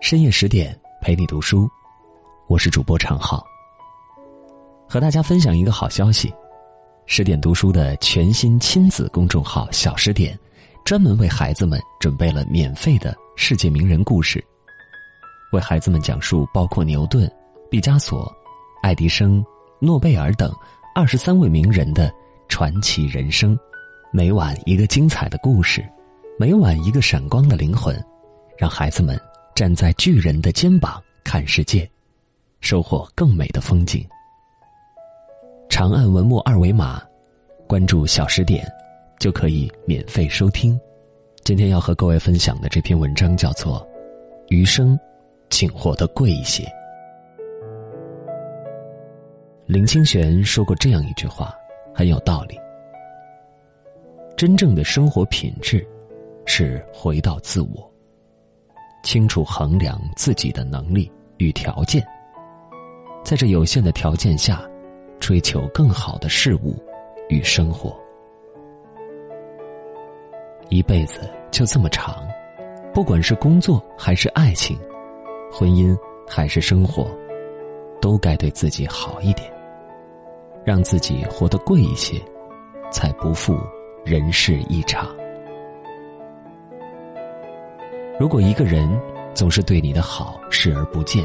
深夜十点陪你读书，我是主播常浩。和大家分享一个好消息：十点读书的全新亲子公众号“小十点”，专门为孩子们准备了免费的世界名人故事，为孩子们讲述包括牛顿、毕加索、爱迪生、诺贝尔等二十三位名人的传奇人生。每晚一个精彩的故事，每晚一个闪光的灵魂，让孩子们。站在巨人的肩膀看世界，收获更美的风景。长按文末二维码，关注小时点，就可以免费收听。今天要和各位分享的这篇文章叫做《余生，请活得贵一些》。林清玄说过这样一句话，很有道理：真正的生活品质，是回到自我。清楚衡量自己的能力与条件，在这有限的条件下，追求更好的事物与生活。一辈子就这么长，不管是工作还是爱情，婚姻还是生活，都该对自己好一点，让自己活得贵一些，才不负人世一场。如果一个人总是对你的好视而不见，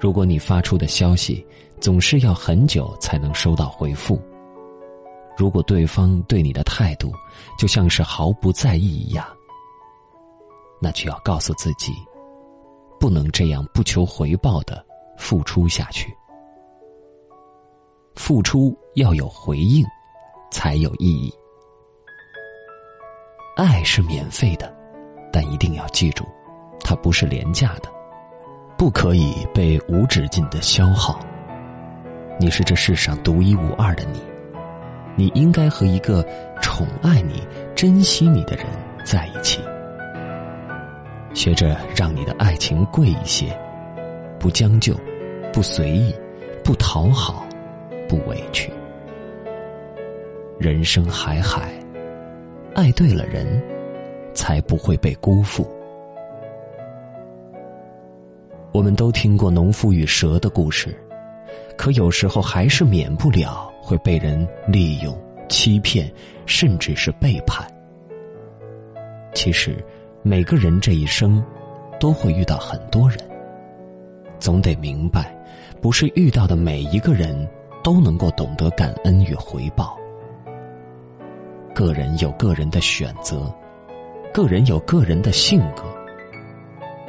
如果你发出的消息总是要很久才能收到回复，如果对方对你的态度就像是毫不在意一样，那就要告诉自己，不能这样不求回报的付出下去。付出要有回应，才有意义。爱是免费的。但一定要记住，它不是廉价的，不可以被无止境的消耗。你是这世上独一无二的你，你应该和一个宠爱你、珍惜你的人在一起。学着让你的爱情贵一些，不将就，不随意，不讨好，不委屈。人生海海，爱对了人。才不会被辜负。我们都听过农夫与蛇的故事，可有时候还是免不了会被人利用、欺骗，甚至是背叛。其实，每个人这一生都会遇到很多人，总得明白，不是遇到的每一个人都能够懂得感恩与回报。个人有个人的选择。个人有个人的性格，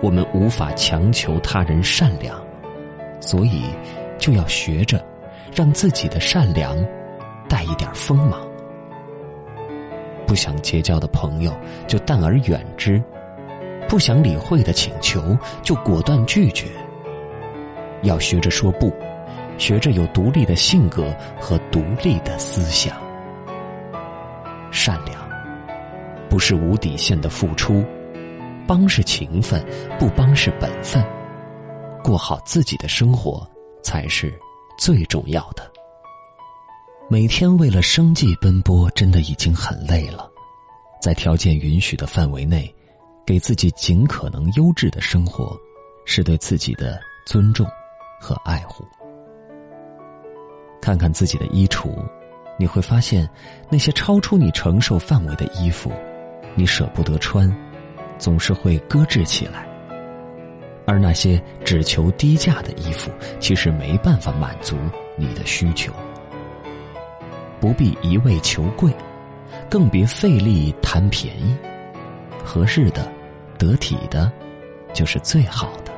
我们无法强求他人善良，所以就要学着让自己的善良带一点锋芒。不想结交的朋友就淡而远之，不想理会的请求就果断拒绝。要学着说不，学着有独立的性格和独立的思想，善良。不是无底线的付出，帮是情分，不帮是本分。过好自己的生活才是最重要的。每天为了生计奔波，真的已经很累了。在条件允许的范围内，给自己尽可能优质的生活，是对自己的尊重和爱护。看看自己的衣橱，你会发现，那些超出你承受范围的衣服。你舍不得穿，总是会搁置起来；而那些只求低价的衣服，其实没办法满足你的需求。不必一味求贵，更别费力贪便宜。合适的、得体的，就是最好的。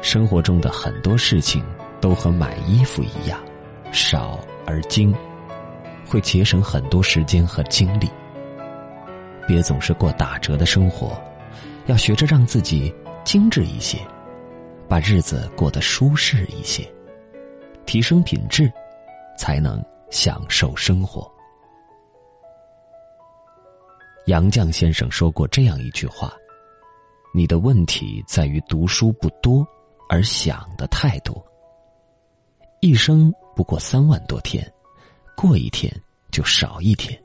生活中的很多事情都和买衣服一样，少而精，会节省很多时间和精力。别总是过打折的生活，要学着让自己精致一些，把日子过得舒适一些，提升品质，才能享受生活。杨绛先生说过这样一句话：“你的问题在于读书不多，而想的太多。一生不过三万多天，过一天就少一天。”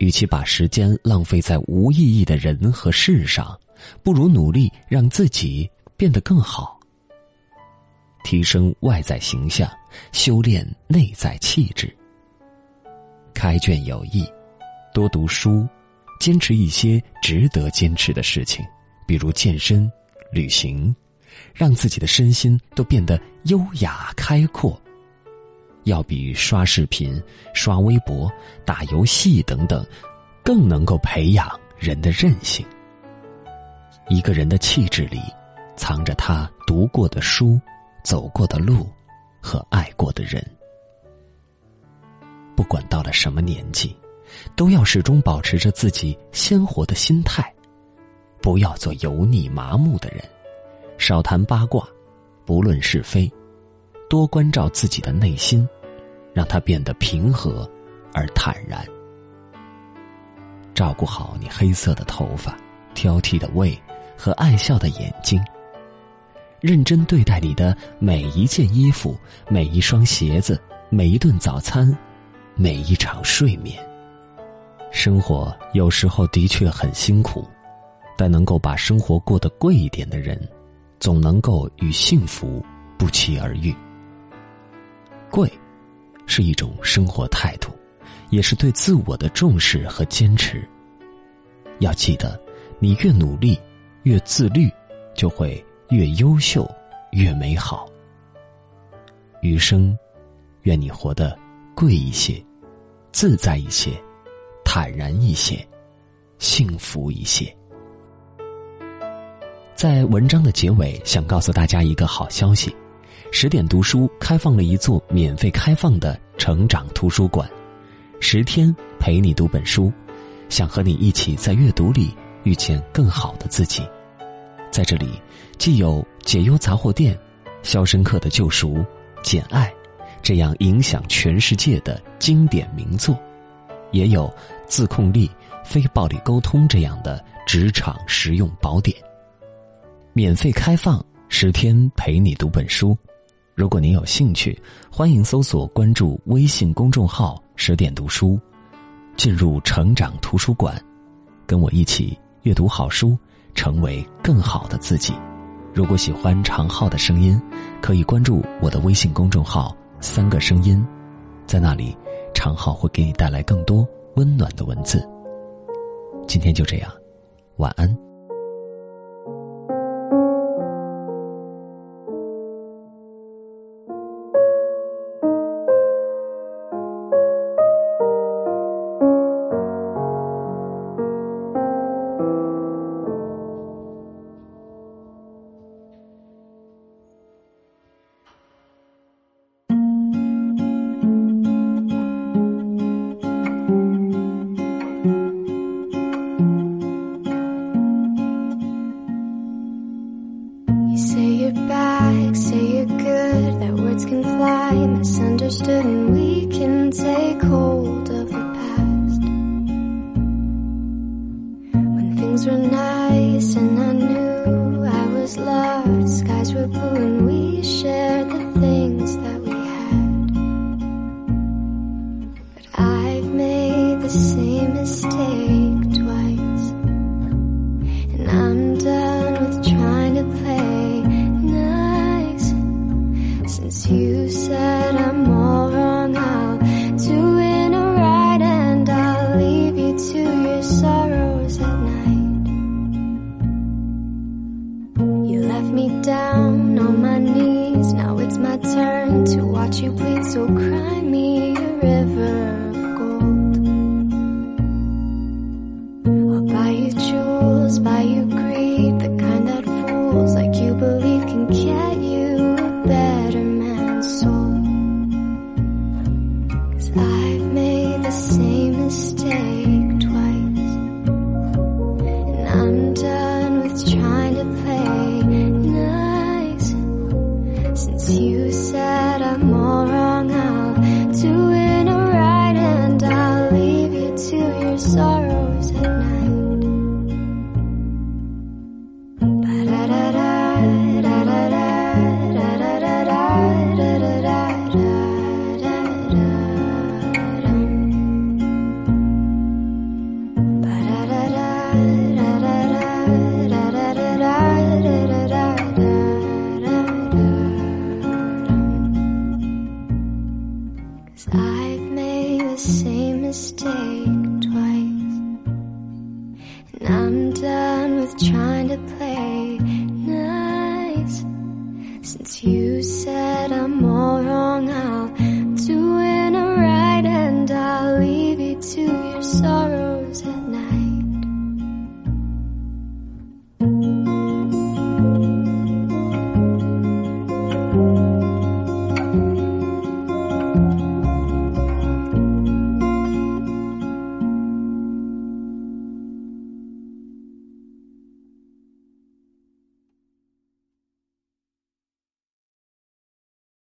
与其把时间浪费在无意义的人和事上，不如努力让自己变得更好。提升外在形象，修炼内在气质。开卷有益，多读书，坚持一些值得坚持的事情，比如健身、旅行，让自己的身心都变得优雅开阔。要比刷视频、刷微博、打游戏等等，更能够培养人的韧性。一个人的气质里，藏着他读过的书。走过的路，和爱过的人，不管到了什么年纪，都要始终保持着自己鲜活的心态，不要做油腻麻木的人，少谈八卦，不论是非，多关照自己的内心，让它变得平和而坦然。照顾好你黑色的头发、挑剔的胃和爱笑的眼睛。认真对待你的每一件衣服、每一双鞋子、每一顿早餐、每一场睡眠。生活有时候的确很辛苦，但能够把生活过得贵一点的人，总能够与幸福不期而遇。贵，是一种生活态度，也是对自我的重视和坚持。要记得，你越努力，越自律，就会。越优秀，越美好。余生，愿你活得贵一些，自在一些，坦然一些，幸福一些。在文章的结尾，想告诉大家一个好消息：十点读书开放了一座免费开放的成长图书馆，十天陪你读本书，想和你一起在阅读里遇见更好的自己。在这里，既有解忧杂货店、肖申克的救赎、简爱这样影响全世界的经典名作，也有自控力、非暴力沟通这样的职场实用宝典。免费开放十天陪你读本书，如果您有兴趣，欢迎搜索关注微信公众号“十点读书”，进入成长图书馆，跟我一起阅读好书。成为更好的自己。如果喜欢长浩的声音，可以关注我的微信公众号“三个声音”，在那里，长浩会给你带来更多温暖的文字。今天就这样，晚安。Things were nice and I knew I was loved, skies were blue and we shared the things that we had. But I've made the same mistake twice, and I'm done with trying to play nice since you said. Done with trying to play nice since you said. with child.